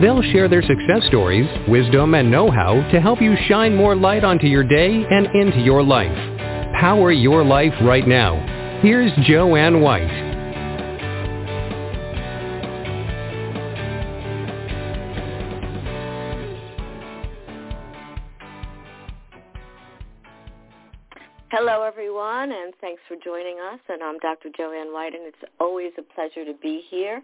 They'll share their success stories, wisdom, and know-how to help you shine more light onto your day and into your life. Power your life right now. Here's Joanne White. Everyone, and thanks for joining us. And I'm Dr. Joanne White, and it's always a pleasure to be here.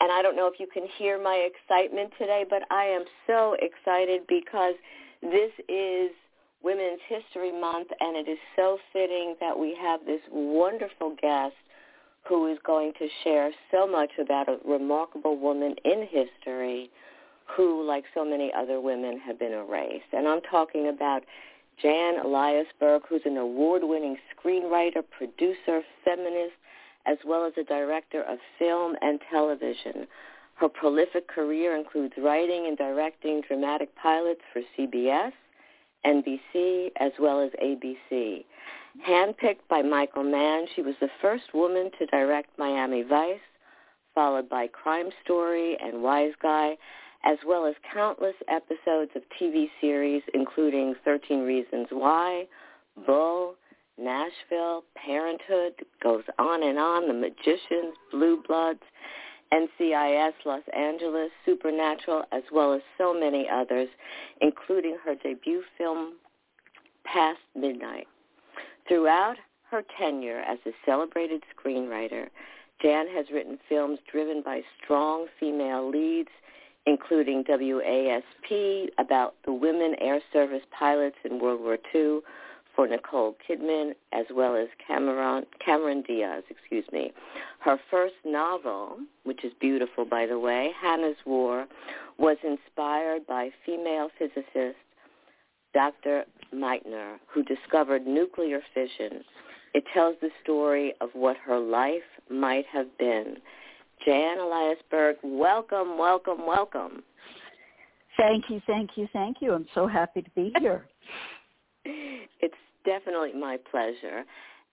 And I don't know if you can hear my excitement today, but I am so excited because this is Women's History Month, and it is so fitting that we have this wonderful guest who is going to share so much about a remarkable woman in history who, like so many other women, have been erased. And I'm talking about Jan Eliasberg, who's an award-winning screenwriter, producer, feminist, as well as a director of film and television. Her prolific career includes writing and directing dramatic pilots for CBS, NBC, as well as ABC. Handpicked by Michael Mann, she was the first woman to direct Miami Vice, followed by Crime Story and Wiseguy, as well as countless episodes of TV series including 13 Reasons Why, Bull, Nashville, Parenthood, goes on and on, The Magicians, Blue Bloods, NCIS Los Angeles, Supernatural, as well as so many others, including her debut film, Past Midnight. Throughout her tenure as a celebrated screenwriter, Jan has written films driven by strong female leads, including WASP about the women air service pilots in World War II for Nicole Kidman, as well as Cameron, Cameron Diaz, excuse me. Her first novel, which is beautiful by the way, Hannah's War, was inspired by female physicist Dr. Meitner, who discovered nuclear fission. It tells the story of what her life might have been. Jan Eliasberg, welcome, welcome, welcome. Thank you, thank you, thank you. I'm so happy to be here. it's definitely my pleasure.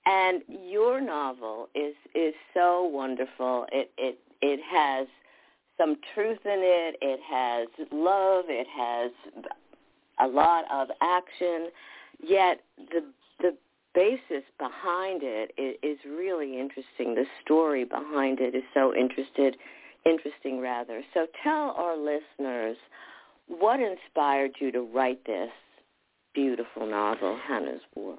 And your novel is is so wonderful. It it it has some truth in it. It has love. It has a lot of action. Yet the the basis behind it is, really interesting. The story behind it is so interested, interesting rather. So tell our listeners what inspired you to write this beautiful novel, Hannah's War.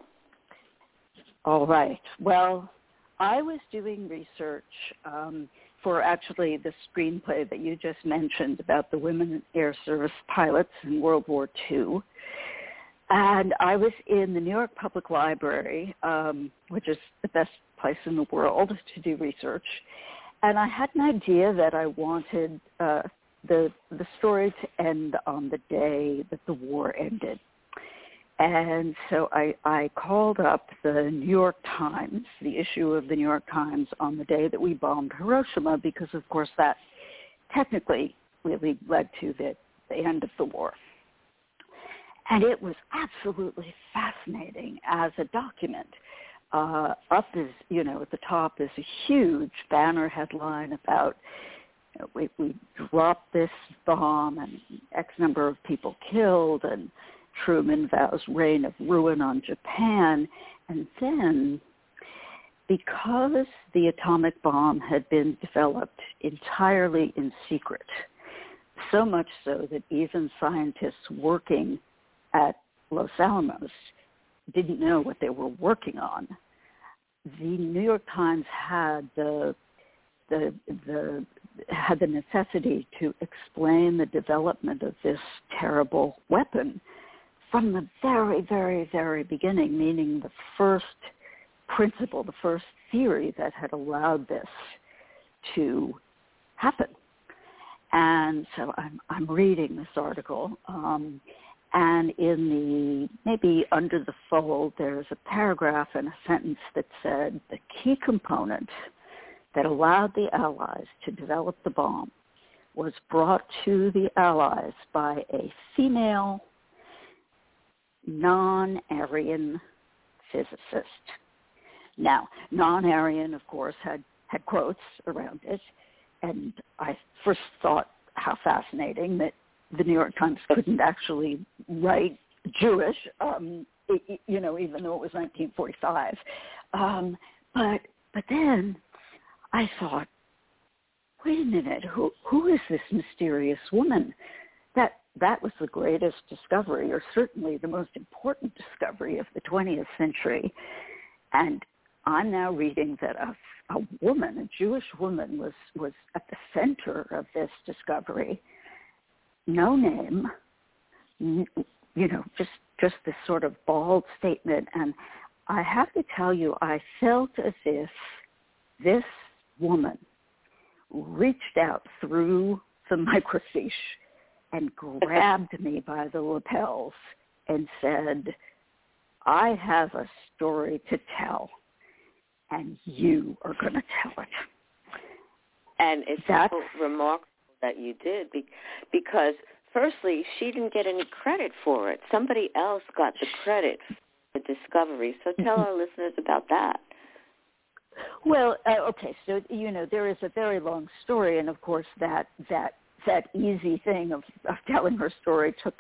All right. Well, I was doing research um, for actually the screenplay that you just mentioned about the women air service pilots in World War II. And I was in the New York Public Library, um, which is the best place in the world to do research. And I had an idea that I wanted uh, the the story to end on the day that the war ended. And so I, I called up the New York Times, the issue of the New York Times on the day that we bombed Hiroshima, because of course that technically really led to the, the end of the war. And it was absolutely fascinating as a document. Uh, up is, you know, at the top is a huge banner headline about you know, we, we dropped this bomb and X number of people killed and Truman vows reign of ruin on Japan. And then because the atomic bomb had been developed entirely in secret, so much so that even scientists working at Los Alamos didn't know what they were working on. The New York Times had the the the had the necessity to explain the development of this terrible weapon from the very, very, very beginning, meaning the first principle, the first theory that had allowed this to happen. And so I'm, I'm reading this article, um, And in the, maybe under the fold, there's a paragraph and a sentence that said the key component that allowed the Allies to develop the bomb was brought to the Allies by a female non-Aryan physicist. Now, non-Aryan, of course, had, had quotes around it, and I first thought how fascinating that the New York Times couldn't actually write Jewish, um, you know, even though it was 1945. Um, but but then I thought, wait a minute, who who is this mysterious woman? That that was the greatest discovery, or certainly the most important discovery of the 20th century. And I'm now reading that a, a woman, a Jewish woman, was was at the center of this discovery. No name, you know, just just this sort of bald statement. And I have to tell you, I felt as if this woman reached out through the microfiche and grabbed me by the lapels and said, I have a story to tell, and you are going to tell it. And it's That's, so remarkable that you did because, firstly, she didn't get any credit for it. Somebody else got the credit for the discovery. So tell our listeners about that. Well, uh, okay, so you know there is a very long story, and of course that that that easy thing of, of telling her story took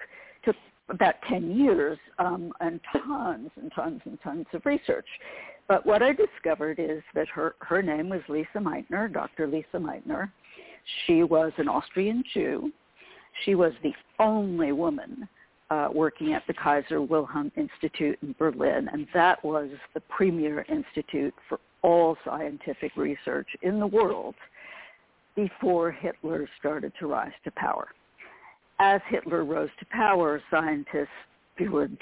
took about ten years um, and tons and tons and tons of research. But what I discovered is that her her name was Lise Meitner, Dr. Lise Meitner. She was an Austrian Jew. She was the only woman uh, working at the Kaiser Wilhelm Institute in Berlin, and that was the premier institute for all scientific research in the world before Hitler started to rise to power. As Hitler rose to power, scientists,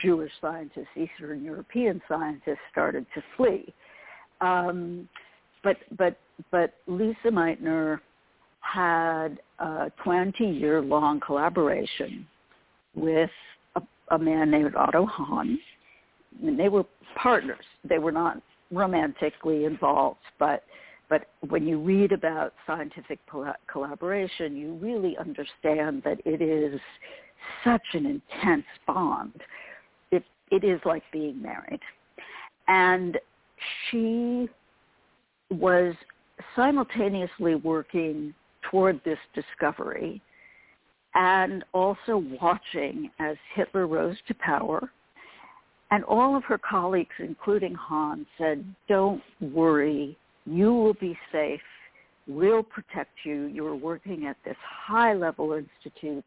Jewish scientists, Eastern European scientists started to flee. Um, but but but Lise Meitner had a 20-year-long collaboration with a, a man named Otto Hahn. And they were partners. They were not romantically involved, but but when you read about scientific collaboration, you really understand that it is such an intense bond. It it is like being married, and she was simultaneously working toward this discovery and also watching as Hitler rose to power and all of her colleagues, including Hahn, said, don't worry, you will be safe. We'll protect you. You're working at this high-level institute.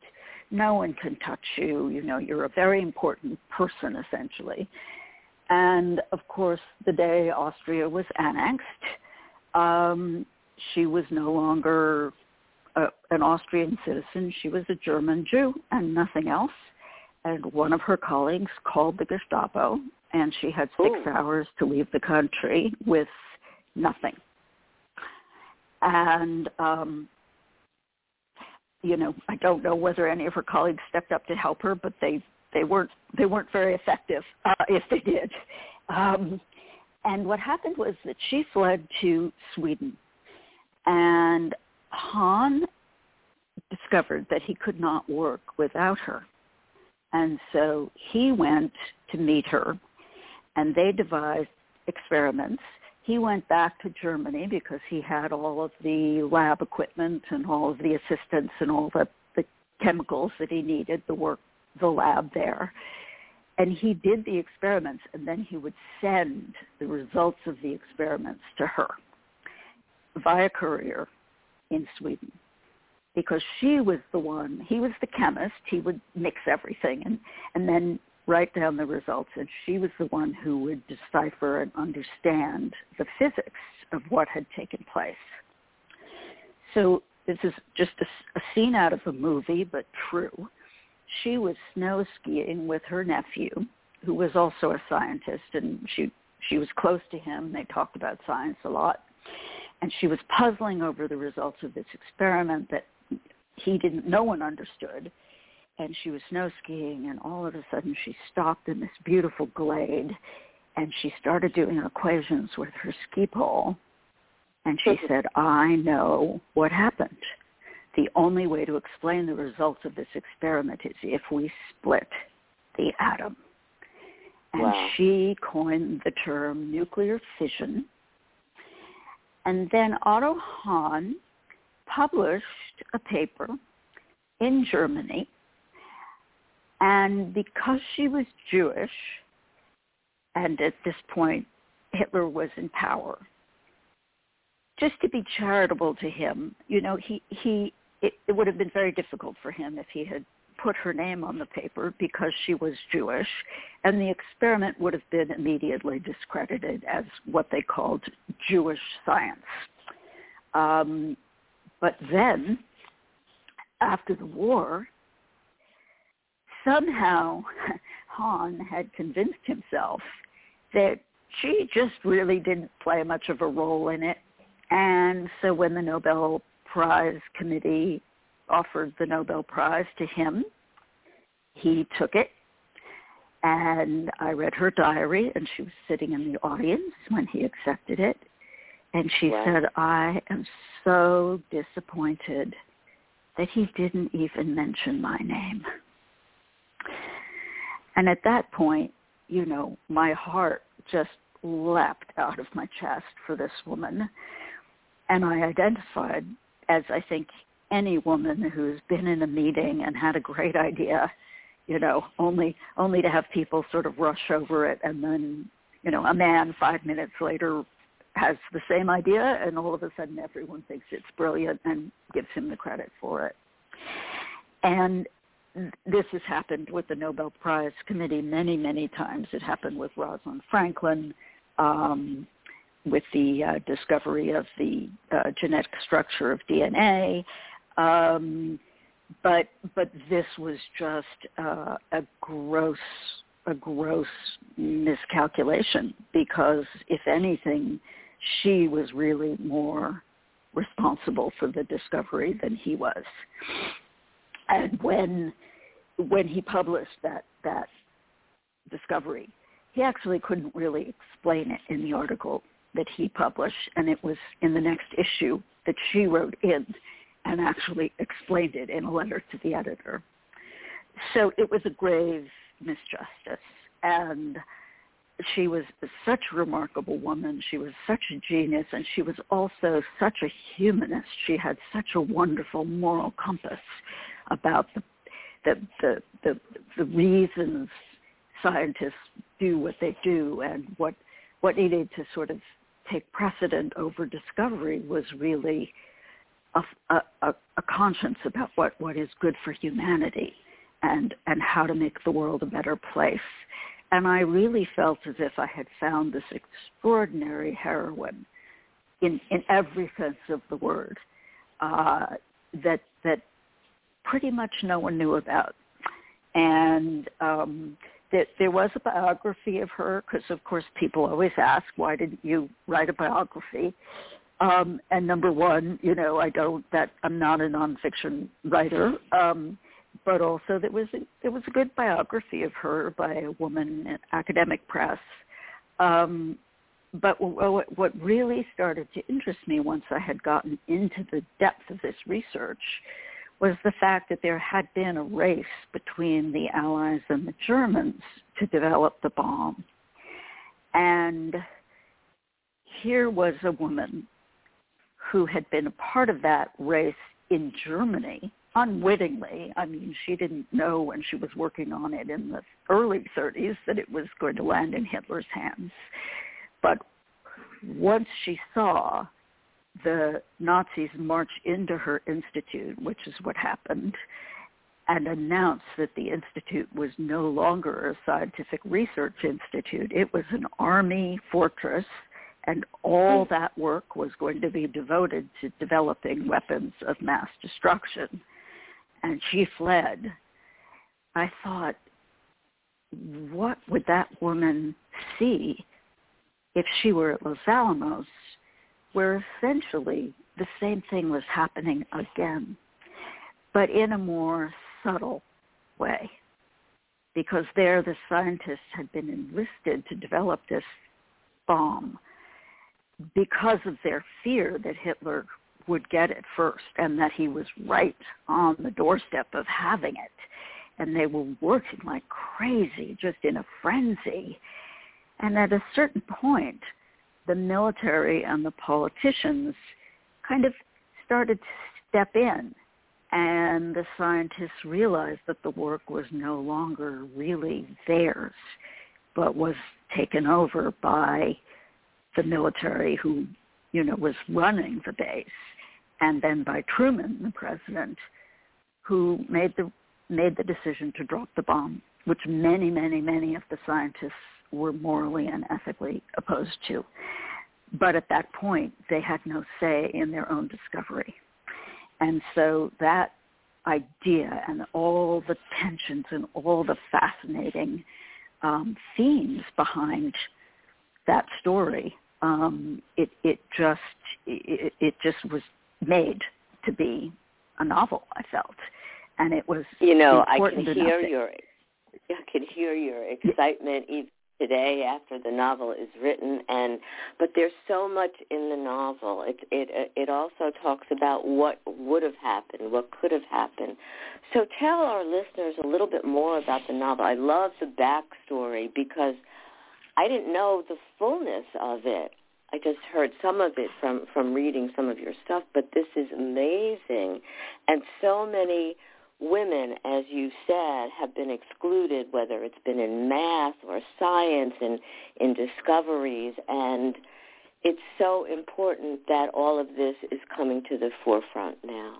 No one can touch you. You know, you're a very important person, essentially. And, of course, the day Austria was annexed, um, she was no longer a, an Austrian citizen. She was a German Jew and nothing else and one of her colleagues called the Gestapo, and she had six Ooh. hours to leave the country with nothing. And um, you know, I don't know whether any of her colleagues stepped up to help her, but they they weren't they weren't very effective uh, if they did. Um, and what happened was that she fled to Sweden, and Hahn discovered that he could not work without her. And so he went to meet her, and they devised experiments. He went back to Germany because he had all of the lab equipment and all of the assistants and all the, the chemicals that he needed to work the lab there. And he did the experiments, and then he would send the results of the experiments to her via courier in Sweden because she was the one, he was the chemist, he would mix everything and, and then write down the results and she was the one who would decipher and understand the physics of what had taken place. So this is just a, a scene out of a movie, but true. She was snow skiing with her nephew, who was also a scientist, and she she was close to him. They talked about science a lot, and she was puzzling over the results of this experiment that he didn't, no one understood. and she was snow skiing and all of a sudden she stopped in this beautiful glade and she started doing equations with her ski pole and she mm-hmm. said, I know what happened. The only way to explain the results of this experiment is if we split the atom. And wow. she coined the term nuclear fission. And then Otto Hahn published a paper in Germany. And because she was Jewish, and at this point Hitler was in power, just to be charitable to him, you know, he, he it, it would have been very difficult for him if he had put her name on the paper because she was Jewish, and the experiment would have been immediately discredited as what they called Jewish science. Um, but then, after the war, somehow Hahn had convinced himself that she just really didn't play much of a role in it. And so when the Nobel Prize Committee offered the Nobel Prize to him, he took it. And I read her diary, and she was sitting in the audience when he accepted it. And she wow. said, I am so disappointed that he didn't even mention my name. And at that point, you know, my heart just leapt out of my chest for this woman. And I identified, as I think any woman who's been in a meeting and had a great idea, you know, only only to have people sort of rush over it and then, you know, a man five minutes later has the same idea and all of a sudden everyone thinks it's brilliant and gives him the credit for it. And this has happened with the Nobel Prize Committee many, many times. It happened with Rosalind Franklin, um, with the uh, discovery of the uh, genetic structure of DNA. Um, but but this was just uh, a gross a gross miscalculation because if anything, she was really more responsible for the discovery than he was. And when when he published that that discovery, he actually couldn't really explain it in the article that he published, and it was in the next issue that she wrote in and actually explained it in a letter to the editor. So it was a grave misjustice, and she was such a remarkable woman. She was such a genius, and she was also such a humanist. She had such a wonderful moral compass about the the the the, the reasons scientists do what they do and what what needed to sort of take precedent over discovery was really a, a, a conscience about what, what is good for humanity and, and how to make the world a better place. And I really felt as if I had found this extraordinary heroine in, in every sense of the word uh, that, that pretty much no one knew about. And um, that there was a biography of her because, of course, people always ask, why didn't you write a biography? Um, and number one, you know, I don't that I'm not a nonfiction writer, um, but also there was there was a good biography of her by a woman in academic press. Um, but what really started to interest me once I had gotten into the depth of this research was the fact that there had been a race between the Allies and the Germans to develop the bomb. And here was a woman who had been a part of that race in Germany unwittingly. I mean, she didn't know when she was working on it in the early 30s that it was going to land in Hitler's hands. But once she saw the Nazis march into her institute, which is what happened, and announce that the institute was no longer a scientific research institute. It was an army fortress, and all hmm. that work was going to be devoted to developing weapons of mass destruction. And she fled. I thought, what would that woman see if she were at Los Alamos where essentially the same thing was happening again, but in a more subtle way because there the scientists had been enlisted to develop this bomb because of their fear that Hitler would get it first and that he was right on the doorstep of having it. And they were working like crazy, just in a frenzy. And at a certain point, the military and the politicians kind of started to step in and the scientists realized that the work was no longer really theirs, but was taken over by the military who, you know, was running the base, and then by Truman, the president, who made the made the decision to drop the bomb, which many, many, many of the scientists were morally and ethically opposed to. But at that point, they had no say in their own discovery. And so that idea and all the tensions and all the fascinating um, themes behind that story, um, it, it just it, it just was made to be a novel. I felt, and it was you know I can hear your I can hear your excitement even today after the novel is written. And but there's so much in the novel. It it it also talks about what would have happened what could have happened. So tell our listeners a little bit more about the novel. I love the backstory because i didn't know the fullness of it i just heard some of it from from reading some of your stuff but this is amazing and so many women, as you said, have been excluded, whether it's been in math or science and in discoveries. And it's so important that all of this is coming to the forefront now.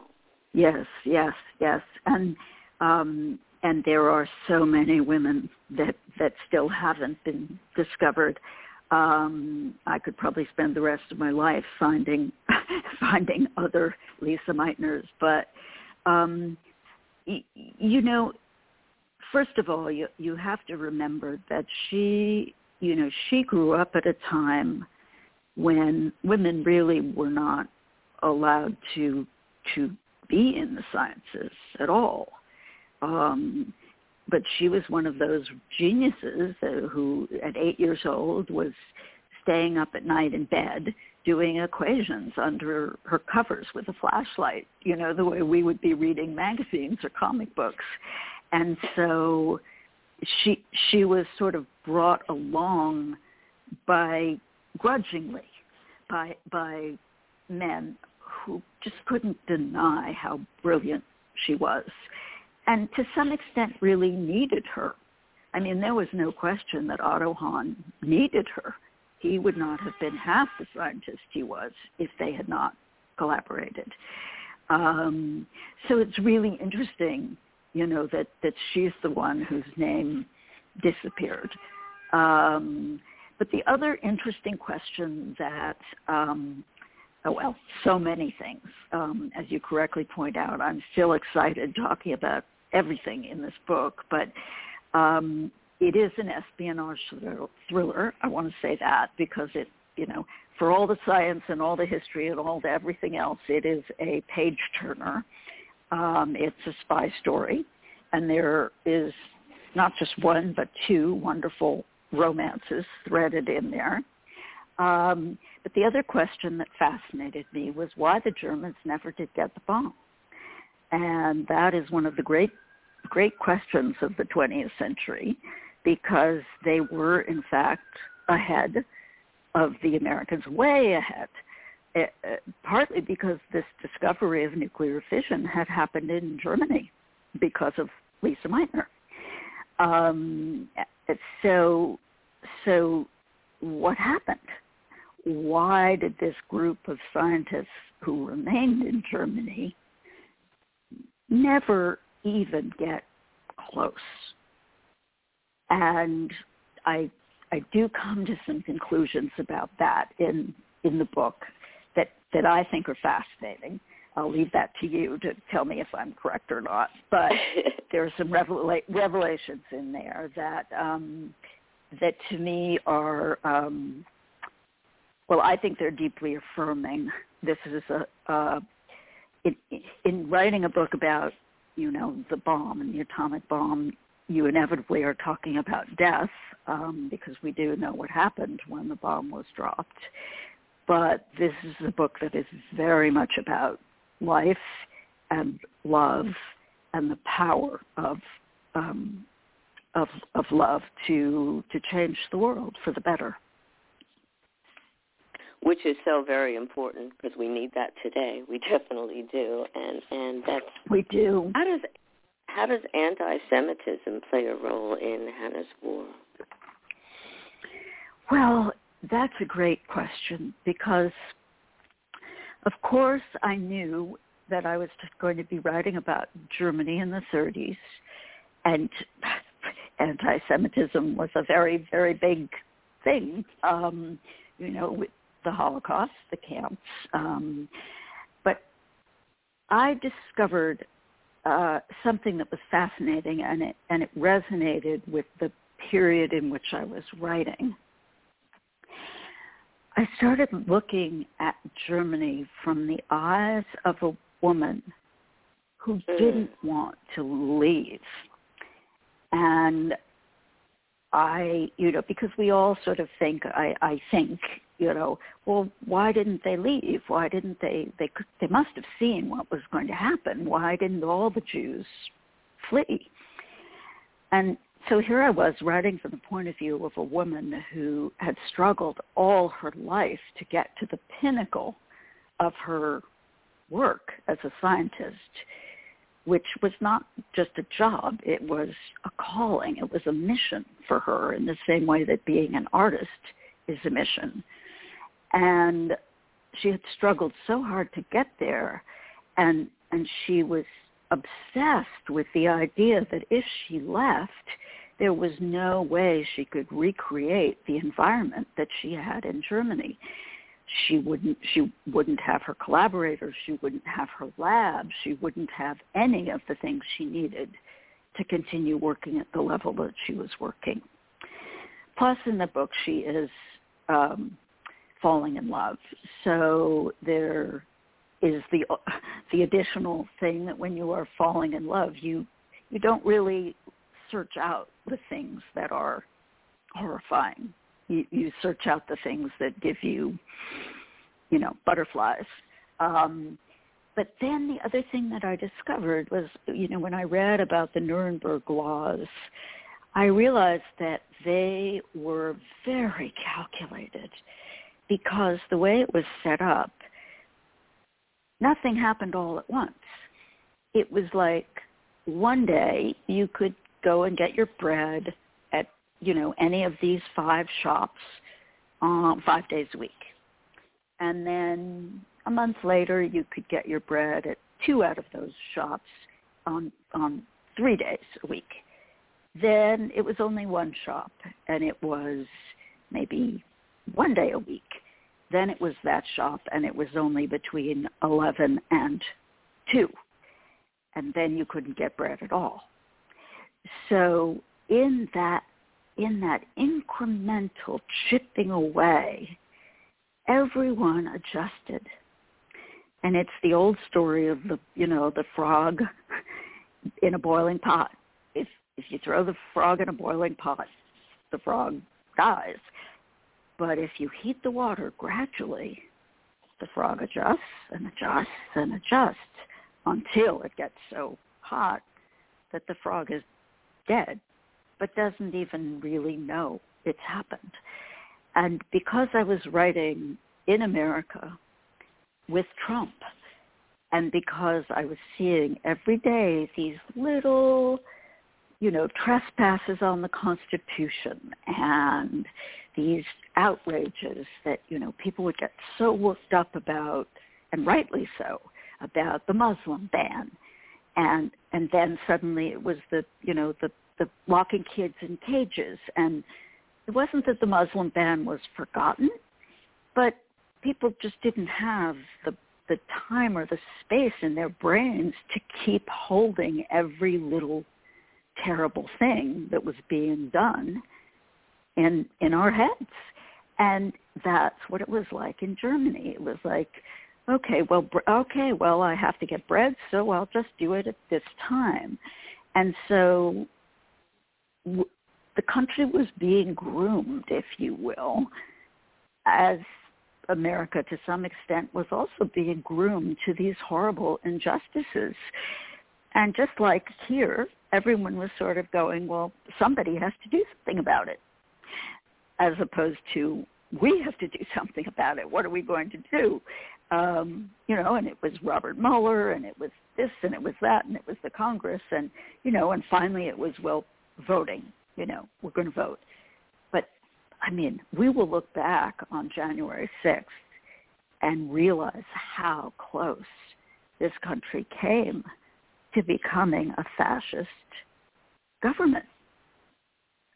Yes, yes, yes. And um, and there are so many women that that still haven't been discovered. Um, I could probably spend the rest of my life finding finding other Lise Meitners, but um, you know, first of all, you you have to remember that she, you know, she grew up at a time when women really were not allowed to to be in the sciences at all. Um, but she was one of those geniuses who, at eight years old, was staying up at night in bed doing equations under her covers with a flashlight, you know, the way we would be reading magazines or comic books. And so she she was sort of brought along by grudgingly by by men who just couldn't deny how brilliant she was and to some extent really needed her. I mean, there was no question that Otto Hahn needed her he would not have been half the scientist he was if they had not collaborated. Um, so it's really interesting, you know, that, that she's the one whose name disappeared. Um, but the other interesting question that, um, oh well, so many things. Um, as you correctly point out, I'm still excited talking about everything in this book, but um, it is an espionage thriller. I want to say that because it, you know, for all the science and all the history and all the everything else, it is a page turner. Um, it's a spy story, and there is not just one but two wonderful romances threaded in there. Um, but the other question that fascinated me was why the Germans never did get the bomb. And that is one of the great, great questions of the 20th century because they were in fact ahead of the Americans, way ahead. Uh, partly because this discovery of nuclear fission had happened in Germany because of Lise Meitner. Um, so, so what happened? Why did this group of scientists who remained in Germany never even get close? and I I do come to some conclusions about that in in the book that that I think are fascinating. I'll leave that to you to tell me if I'm correct or not. But there are some revela- revelations in there that um, that to me are um, well, I think they're deeply affirming. This is a uh, in, in writing a book about you know, the bomb and the atomic bomb, you inevitably are talking about death um, because we do know what happened when the bomb was dropped. But this is a book that is very much about life and love and the power of um, of of love to to change the world for the better. Which is so very important because we need that today. We definitely do, and and that's we do. How does how does anti-Semitism play a role in Hannah's war? Well, that's a great question because, of course, I knew that I was going to be writing about Germany in the 30s, and anti-Semitism was a very, very big thing. Um, you know, with the Holocaust, the camps. Um, but I discovered uh, something that was fascinating, and it and it resonated with the period in which I was writing. I started looking at Germany from the eyes of a woman who mm. didn't want to leave. And I, you know, because we all sort of think, I, I think, you know, well, why didn't they leave? Why didn't they, they, they must have seen what was going to happen. Why didn't all the Jews flee? And so here I was writing from the point of view of a woman who had struggled all her life to get to the pinnacle of her work as a scientist, which was not just a job, it was a calling, it was a mission for her in the same way that being an artist is a mission. And she had struggled so hard to get there and and she was obsessed with the idea that if she left, there was no way she could recreate the environment that she had in Germany. She wouldn't she wouldn't have her collaborators, she wouldn't have her lab, she wouldn't have any of the things she needed to continue working at the level that she was working. Plus in the book she is um, falling in love. So there is the the additional thing that when you are falling in love, you you don't really search out the things that are horrifying. You, you search out the things that give you, you know, butterflies. Um, but then the other thing that I discovered was, you know, when I read about the Nuremberg laws, I realized that they were very calculated because the way it was set up, nothing happened all at once. It was like one day you could go and get your bread at, you know, any of these five shops um, five days a week. And then a month later, you could get your bread at two out of those shops on, on three days a week. Then it was only one shop, and it was maybe one day a week. Then it was that shop, and it was only between 11 and 2. And then you couldn't get bread at all so in that in that incremental chipping away, everyone adjusted. And it's the old story of the you know, the frog in a boiling pot. If if you throw the frog in a boiling pot, the frog dies. But if you heat the water gradually, the frog adjusts and adjusts and adjusts until it gets so hot that the frog is dead, but doesn't even really know it's happened. And because I was writing in America with Trump, and because I was seeing every day these little, you know, trespasses on the Constitution and these outrages that, you know, people would get so worked up about, and rightly so, about the Muslim ban. And and then suddenly it was the you know the the locking kids in cages. And it wasn't that the muslim ban was forgotten but people just didn't have the the time or the space in their brains to keep holding every little terrible thing that was being done in in our heads and that's what it was like in Germany it was like okay, well, okay, well, I have to get bread, so I'll just do it at this time. And so w- the country was being groomed, if you will, as America to some extent was also being groomed to these horrible injustices. And just like here, everyone was sort of going, well, somebody has to do something about it, as opposed to we have to do something about it. What are we going to do? Um, you know, and it was Robert Mueller, and it was this, and it was that, and it was the Congress, and you know, and finally it was well, voting. You know, we're going to vote. But I mean, we will look back on January 6th and realize how close this country came to becoming a fascist government.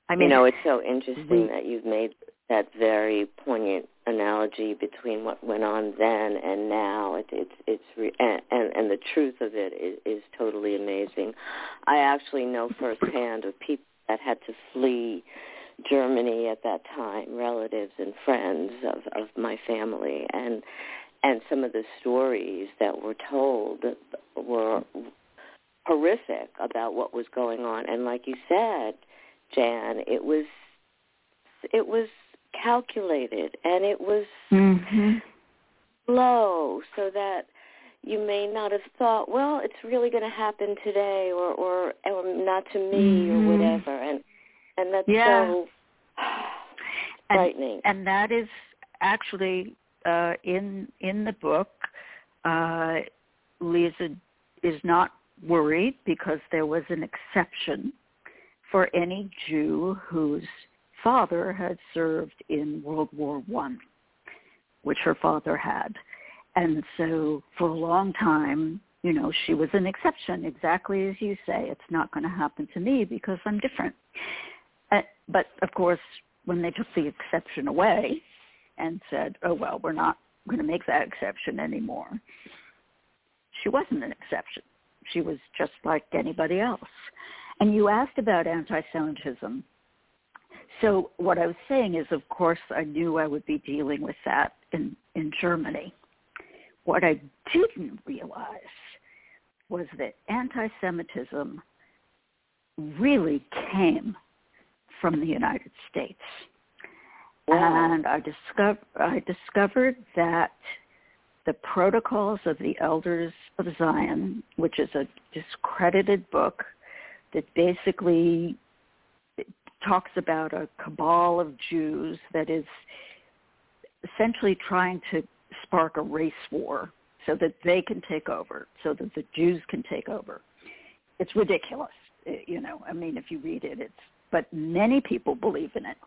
I mean, you know, it's so interesting we, that you've made that very poignant analogy between what went on then and now. It, it's it's re- and, and and the truth of it is, is totally amazing. I actually know firsthand of people that had to flee Germany at that time, relatives and friends of of my family, and and some of the stories that were told were horrific about what was going on. And like you said, Jan, it was it was calculated and it was mm-hmm. low so that you may not have thought, well, it's really going to happen today or or, or not to me mm-hmm. or whatever and and that's yeah. so frightening. And, and that is actually uh in in the book uh Lise is not worried because there was an exception for any Jew whose father had served in World War One, which her father had. And so for a long time, you know, she was an exception, exactly as you say. It's not going to happen to me because I'm different. Uh, but of course, when they took the exception away and said, oh, well, we're not going to make that exception anymore, she wasn't an exception. She was just like anybody else. And you asked about anti-Semitism so what I was saying is, of course, I knew I would be dealing with that in, in Germany. What I didn't realize was that anti-Semitism really came from the United States. Wow. And I, discover, I discovered that the Protocols of the Elders of Zion, which is a discredited book that basically talks about a cabal of Jews that is essentially trying to spark a race war so that they can take over, so that the Jews can take over. It's ridiculous, you know. I mean, if you read it, it's but many people believe in it.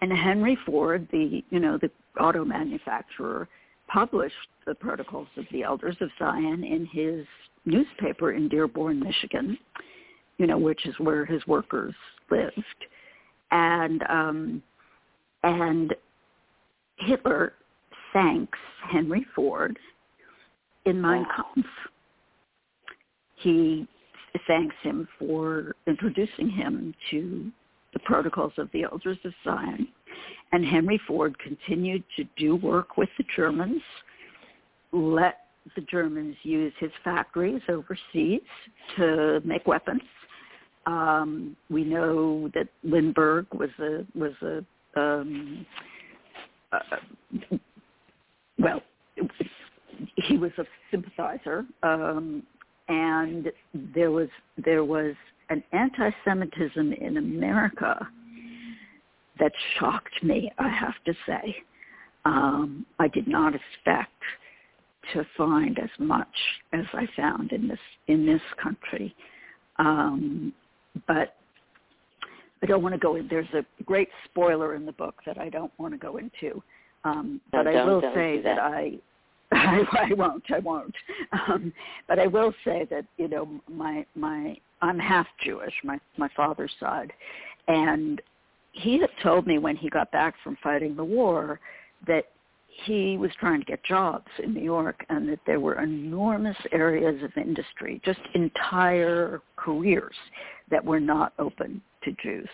And Henry Ford, the you know the auto manufacturer, published the Protocols of the Elders of Zion in his newspaper in Dearborn, Michigan, you know, which is where his workers lived and um, and Hitler thanks Henry Ford in Mein Kampf. He thanks him for introducing him to the protocols of the elders of Zion. And Henry Ford continued to do work with the Germans, let the Germans use his factories overseas to make weapons, um, we know that Lindbergh was a was a um, uh, well, he was a sympathizer, um, and there was there was an anti-Semitism in America that shocked me. I have to say, um, I did not expect to find as much as I found in this in this country. Um, but I don't want to go in. There's a great spoiler in the book that I don't want to go into. Um, but no, I will say that. that I, I, I won't. I won't. Um, but I will say that you know my my I'm half Jewish, my my father's side, and he had told me when he got back from fighting the war that he was trying to get jobs in New York and that there were enormous areas of industry, just entire careers that were not open to Jews.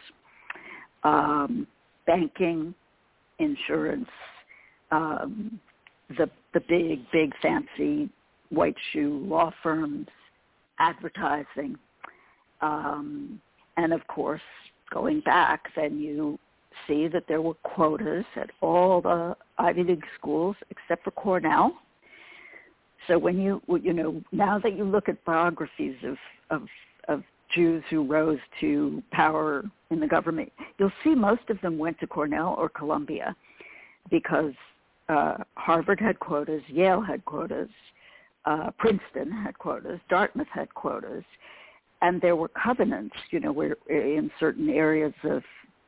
Um, banking, insurance, um, the the big big fancy white shoe law firms advertising um, and of course going back then you see that there were quotas at all the Ivy League schools except for Cornell. So when you you know now that you look at biographies of of of Jews who rose to power in the government, you'll see most of them went to Cornell or Columbia because uh, Harvard had quotas, Yale had quotas, uh, Princeton had quotas, Dartmouth had quotas, and there were covenants, you know, where in certain areas of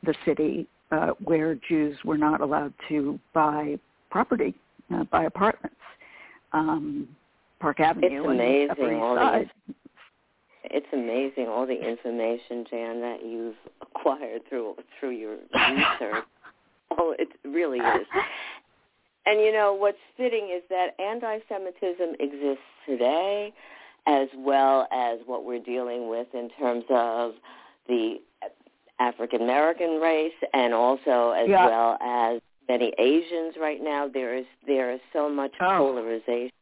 the city uh, where Jews were not allowed to buy property, uh, buy apartments. Um, Park Avenue it's amazing Upper East It's amazing all the information, Jan, that you've acquired through through your research. oh, it really is. And you know what's fitting is that anti-Semitism exists today, as well as what we're dealing with in terms of the African American race, and also as yeah. well as many Asians right now. There is there is so much oh. polarization,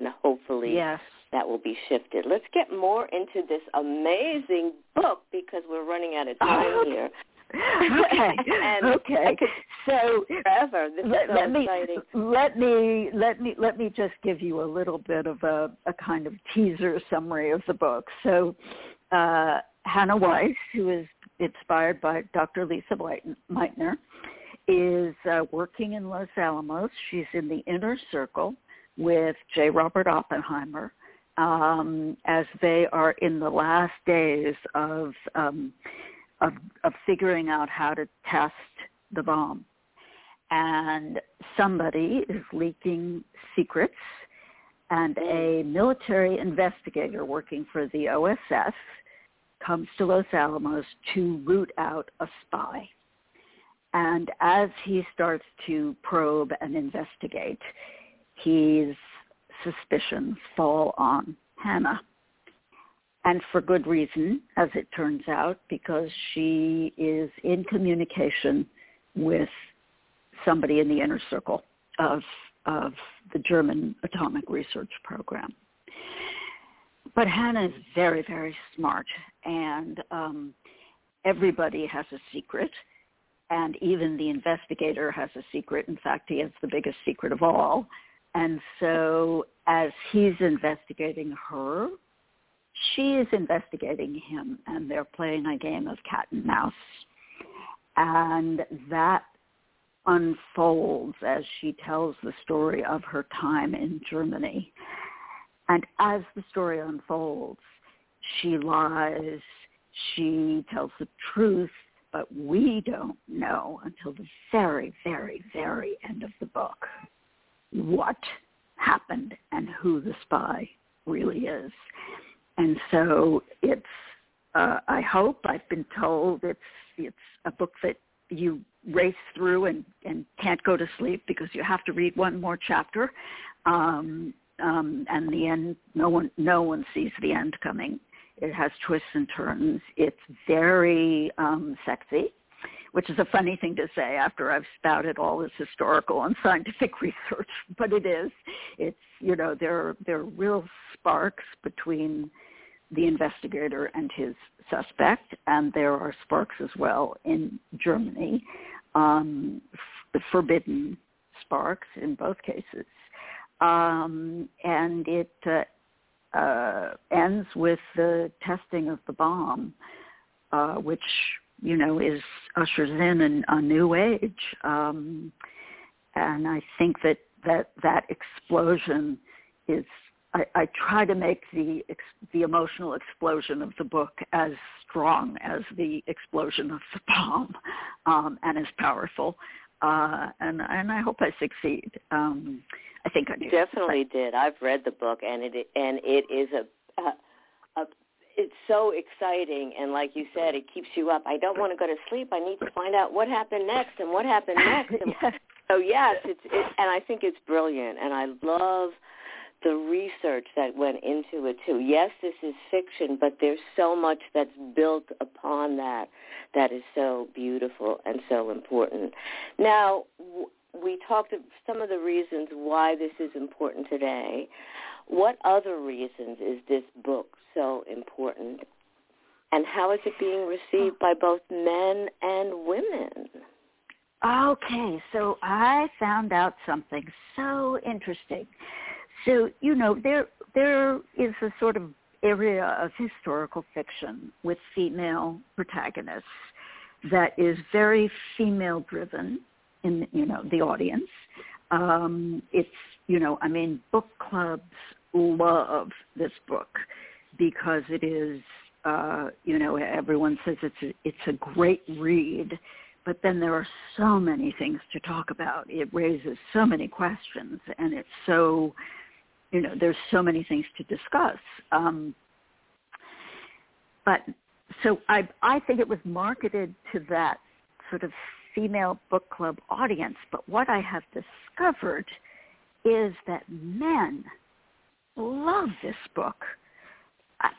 and hopefully yes that will be shifted. Let's get more into this amazing book because we're running out of time oh, here. okay. okay. So forever. This let, so let me let me let me let me just give you a little bit of a, a kind of teaser summary of the book. So uh, Hannah Weiss, who is inspired by Dr. Lise Meitner, is uh, working in Los Alamos. She's in the inner circle with J. Robert Oppenheimer um, as they are in the last days of, um, of, of figuring out how to test the bomb. And somebody is leaking secrets, and a military investigator working for the OSS comes to Los Alamos to root out a spy. And as he starts to probe and investigate, his suspicions fall on Hannah. And for good reason, as it turns out, because she is in communication with somebody in the inner circle of, of the German atomic research program. But Hannah is very, very smart, and um, everybody has a secret, and even the investigator has a secret. In fact, he has the biggest secret of all, and so as he's investigating her, she is investigating him and they're playing a game of cat and mouse. And that unfolds as she tells the story of her time in Germany. And as the story unfolds, she lies, she tells the truth, but we don't know until the very, very, very end of the book what happened and who the spy really is. And so it's, uh, I hope, I've been told it's, it's a book that you race through and, and can't go to sleep because you have to read one more chapter. Um, um, and the end, no one, no one sees the end coming. It has twists and turns. It's very um, sexy which is a funny thing to say after I've spouted all this historical and scientific research, but it is. It's you know there are, there are real sparks between the investigator and his suspect, and there are sparks as well in Germany, um, f- forbidden sparks in both cases, um, and it uh, uh, ends with the testing of the bomb, uh, which you know, is ushers in an, a new age. Um, and I think that that that explosion is. I, I try to make the the emotional explosion of the book as strong as the explosion of the bomb, um, and as powerful. Uh, and and I hope I succeed. Um, I think I do. Definitely did. I've read the book, and it and it is a, a, a it's so exciting and like you said it keeps you up i don't want to go to sleep i need to find out what happened next and what happened next and so yes it's it, and i think it's brilliant and i love the research that went into it too yes this is fiction but there's so much that's built upon that that is so beautiful and so important now we talked some of the reasons why this is important today. What other reasons is this book so important? And how is it being received by both men and women? Okay, so I found out something so interesting. So, you know, there there is a sort of area of historical fiction with female protagonists that is very female driven in you know the audience. Um, it's you know I mean book clubs love this book because it is uh, you know everyone says it's a, it's a great read, but then there are so many things to talk about. It raises so many questions, and it's so you know there's so many things to discuss. Um, but so I I think it was marketed to that sort of female book club audience. But what I have discovered is that men love this book I,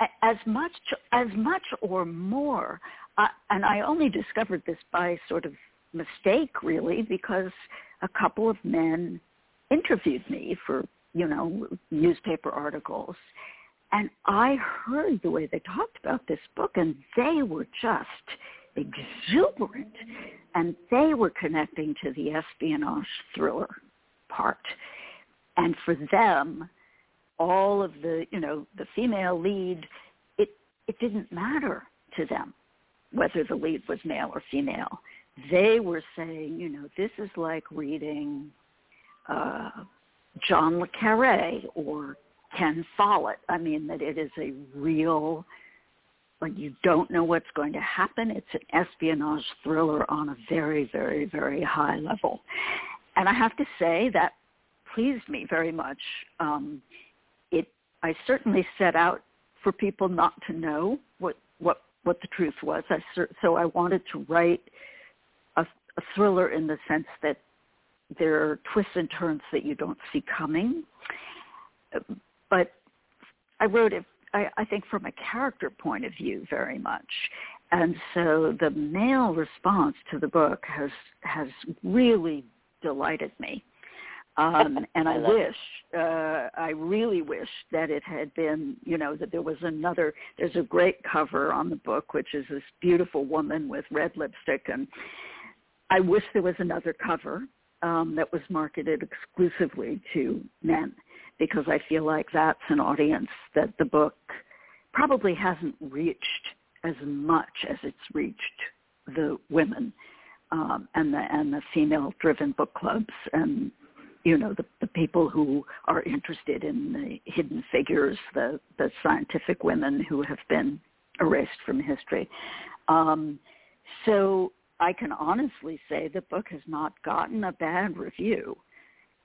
I, as much as much or more. Uh, and I only discovered this by sort of mistake, really, because a couple of men interviewed me for you know newspaper articles and I heard the way they talked about this book, and they were just exuberant. And they were connecting to the espionage thriller part. And for them, all of the, you know, the female lead, it, it didn't matter to them whether the lead was male or female. They were saying, you know, this is like reading uh, John le Carre or Ken Follett. I mean that it is a real like you don't know what's going to happen. It's an espionage thriller on a very, very, very high level. And I have to say that pleased me very much. Um, it I certainly set out for people not to know what what what the truth was. I so I wanted to write a, a thriller in the sense that there are twists and turns that you don't see coming but I wrote it, I, I think, from a character point of view very much. And so the male response to the book has has really delighted me. Um, and I, I wish, uh, I really wish that it had been, you know, that there was another. There's a great cover on the book, which is this beautiful woman with red lipstick, and I wish there was another cover um, that was marketed exclusively to men because I feel like that's an audience that the book probably hasn't reached as much as it's reached the women um, and the and the female driven book clubs and you know the, the people who are interested in the hidden figures the the scientific women who have been erased from history. Um, so I can honestly say the book has not gotten a bad review.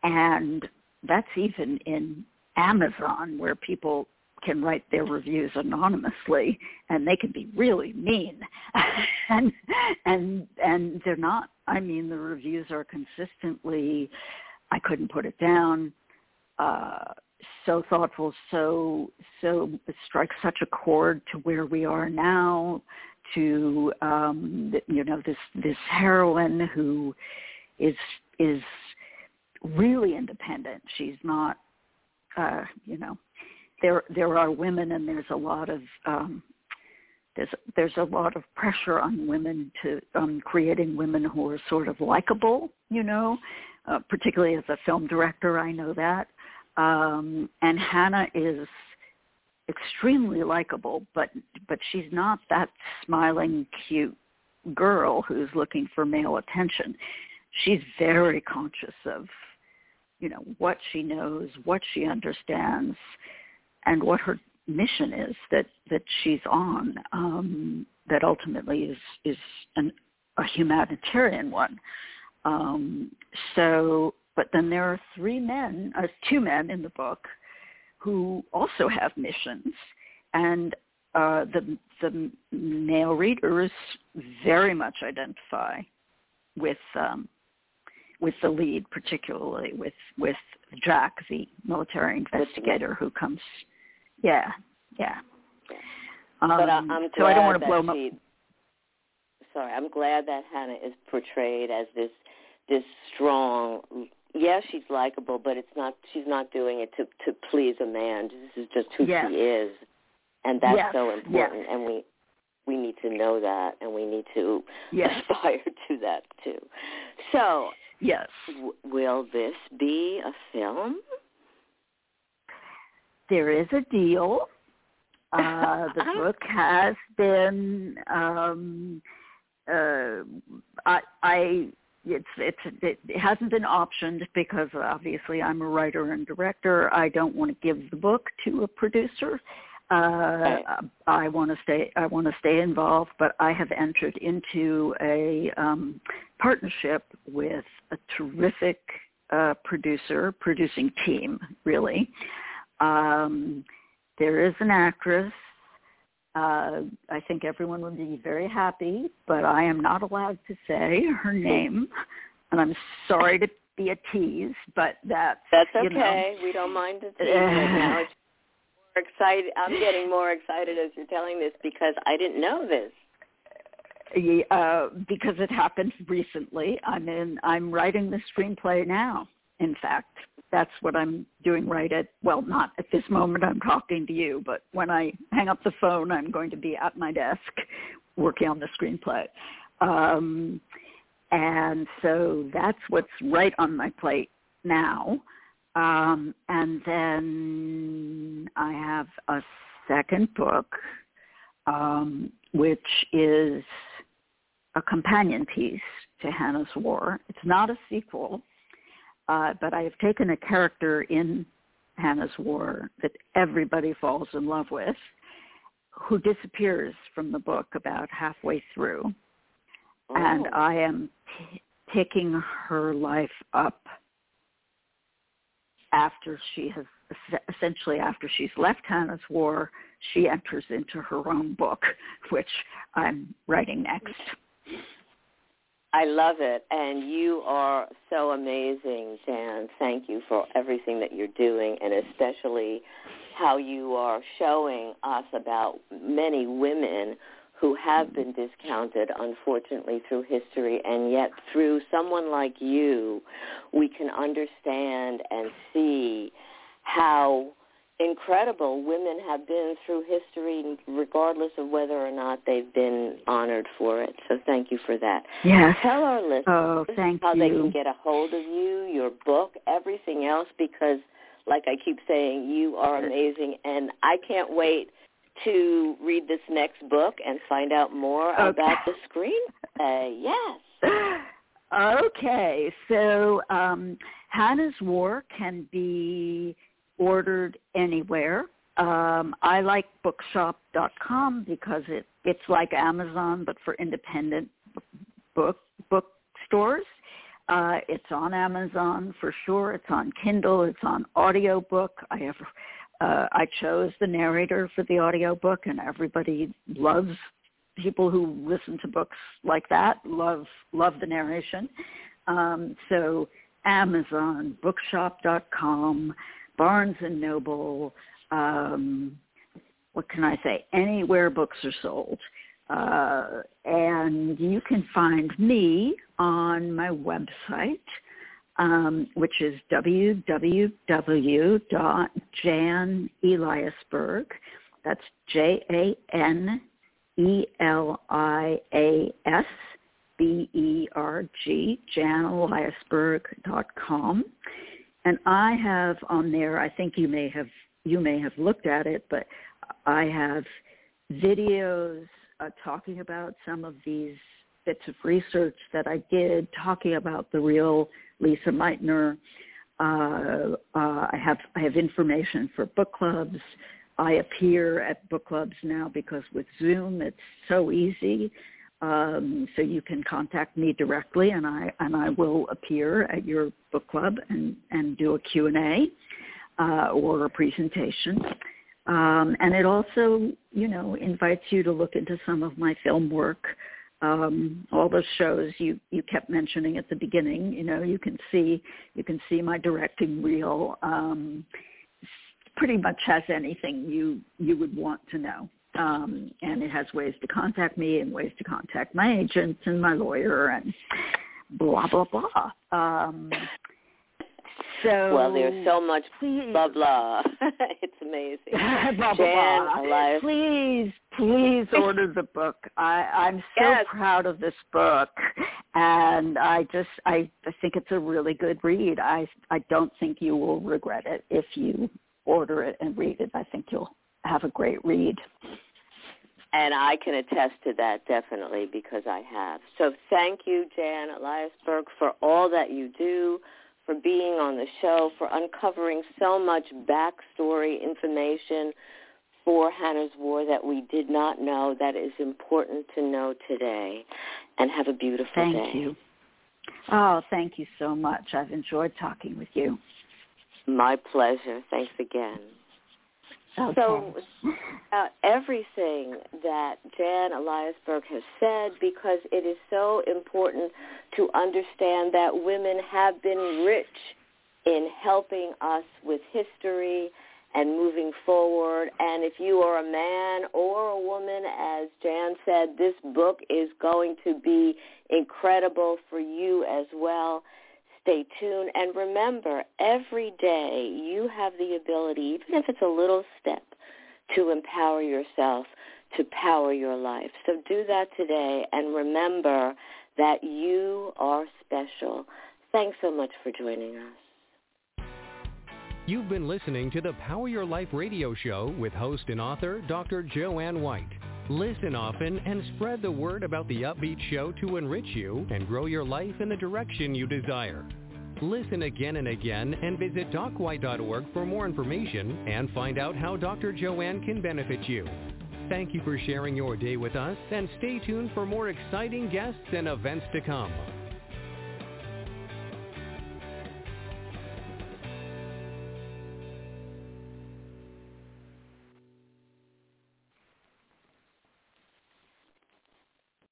And that's even in Amazon where people can write their reviews anonymously and they can be really mean. And and and they're not i mean the reviews are consistently i couldn't put it down uh so thoughtful so so strikes such a chord to where we are now to um you know this this heroine who is is really independent. She's not, uh, you know, there there are women and there's a lot of um, there's there's a lot of pressure on women to um, creating women who are sort of likable, you know, uh, particularly as a film director, I know that. Um, and Hannah is extremely likable, but but she's not that smiling, cute girl who's looking for male attention. She's very conscious of you know what she knows, what she understands, and what her mission is that that she's on. Um, that ultimately is is an, a humanitarian one. Um, so, but then there are three men, uh, two men in the book, who also have missions, and uh, the the male readers very much identify with um, with the lead, particularly with with Jack, the military investigator who comes. Yeah, yeah. Um, but I, am glad so I don't want to blow she, up. Sorry, I'm glad that Hannah is portrayed as this this strong. Yes, she's likable, but it's not. She's not doing it to to please a man. This is just who yes. she is, and that's yes. so important. Yes. And we we need to know that, and we need to aspire to that too. So, yes, w- will this be a film? There is a deal. Uh, the book has been. Um, uh, I, I it's it's it hasn't been optioned because obviously I'm a writer and director. I don't want to give the book to a producer. Uh, right. I want to stay. I want to stay involved, but I have entered into a um, partnership with a terrific uh, producer, producing team, really. Um, there is an actress. Uh, I think everyone would be very happy, but I am not allowed to say her name, and I'm sorry to be a tease, but that's that's okay. You know, we don't mind the tease right now. It's more excited. I'm getting more excited as you're telling this because I didn't know this. Uh, because it happened recently. I'm in. I'm writing the screenplay now. In fact, that's what I'm doing right at, well, not at this moment I'm talking to you, but when I hang up the phone, I'm going to be at my desk working on the screenplay. Um, and so that's what's right on my plate now. Um, and then I have a second book, um, which is a companion piece to Hannah's War. It's not a sequel uh, but I have taken a character in Hannah's War that everybody falls in love with, who disappears from the book about halfway through, oh. and I am t- taking her life up after she has essentially after she's left Hannah's War, she enters into her own book, which I'm writing next. I love it, and you are so amazing, Jan. Thank you for everything that you're doing, and especially how you are showing us about many women who have been discounted, unfortunately, through history, and yet through someone like you, we can understand and see how incredible women have been through history regardless of whether or not they've been honored for it. So thank you for that. Yes. Tell our listeners oh, how you. they can get a hold of you, your book, everything else because like I keep saying, you are amazing and I can't wait to read this next book and find out more okay. about the screenplay. yes. Okay, so um, Hannah's War can be ordered anywhere. Um, I like bookshop.com because it, it's like Amazon but for independent book bookstores. Uh, it's on Amazon for sure. It's on Kindle. It's on audiobook. I have uh, I chose the narrator for the audiobook and everybody loves people who listen to books like that love love the narration. Um, so Amazon, bookshop.com, Barnes and Noble, um, what can I say? Anywhere books are sold. Uh, and you can find me on my website, um, which is www.janeliasberg. That's J-A-N-E-L-I-A-S-B-E-R-G, janeliasberg.com and I have on there. I think you may have you may have looked at it, but I have videos uh, talking about some of these bits of research that I did, talking about the real Lise Meitner. Uh, uh, I have I have information for book clubs. I appear at book clubs now because with Zoom it's so easy. Um, so you can contact me directly, and I and I will appear at your book club and and do a Q and A uh, or a presentation. Um, and it also, you know, invites you to look into some of my film work. Um, all those shows you you kept mentioning at the beginning. You know, you can see you can see my directing reel. Um, pretty much has anything you you would want to know um, and it has ways to contact me and ways to contact my agents and my lawyer and blah blah blah. Um, so well, there's so much please, blah blah. it's amazing. blah, blah, Jan, blah. Elias. Please, please order the book. I, I'm so Yes. proud of this book, and I just I, I think it's a really good read. I I don't think you will regret it if you order it and read it. I think you'll have a great read. And I can attest to that definitely because I have. So thank you, Jan Eliasberg, for all that you do, for being on the show, for uncovering so much backstory information for Hannah's War that we did not know that is important to know today. And have a beautiful Thank day. Thank you. Oh, thank you so much. I've enjoyed talking with you. My pleasure. Thanks again. Okay. So uh, everything that Jan Eliasberg has said because it is so important to understand that women have been rich in helping us with history and moving forward. And if you are a man or a woman, as Jan said, this book is going to be incredible for you as well. Stay tuned. And remember, every day you have the ability, even if it's a little step, to empower yourself, to power your life. So do that today and remember that you are special. Thanks so much for joining us. You've been listening to the Power Your Life radio show with host and author Dr. Joanne White. Listen often and spread the word about the upbeat show to enrich you and grow your life in the direction you desire. Listen again and again and visit docwhite.org for more information and find out how Dr. Joanne can benefit you. Thank you for sharing your day with us and stay tuned for more exciting guests and events to come.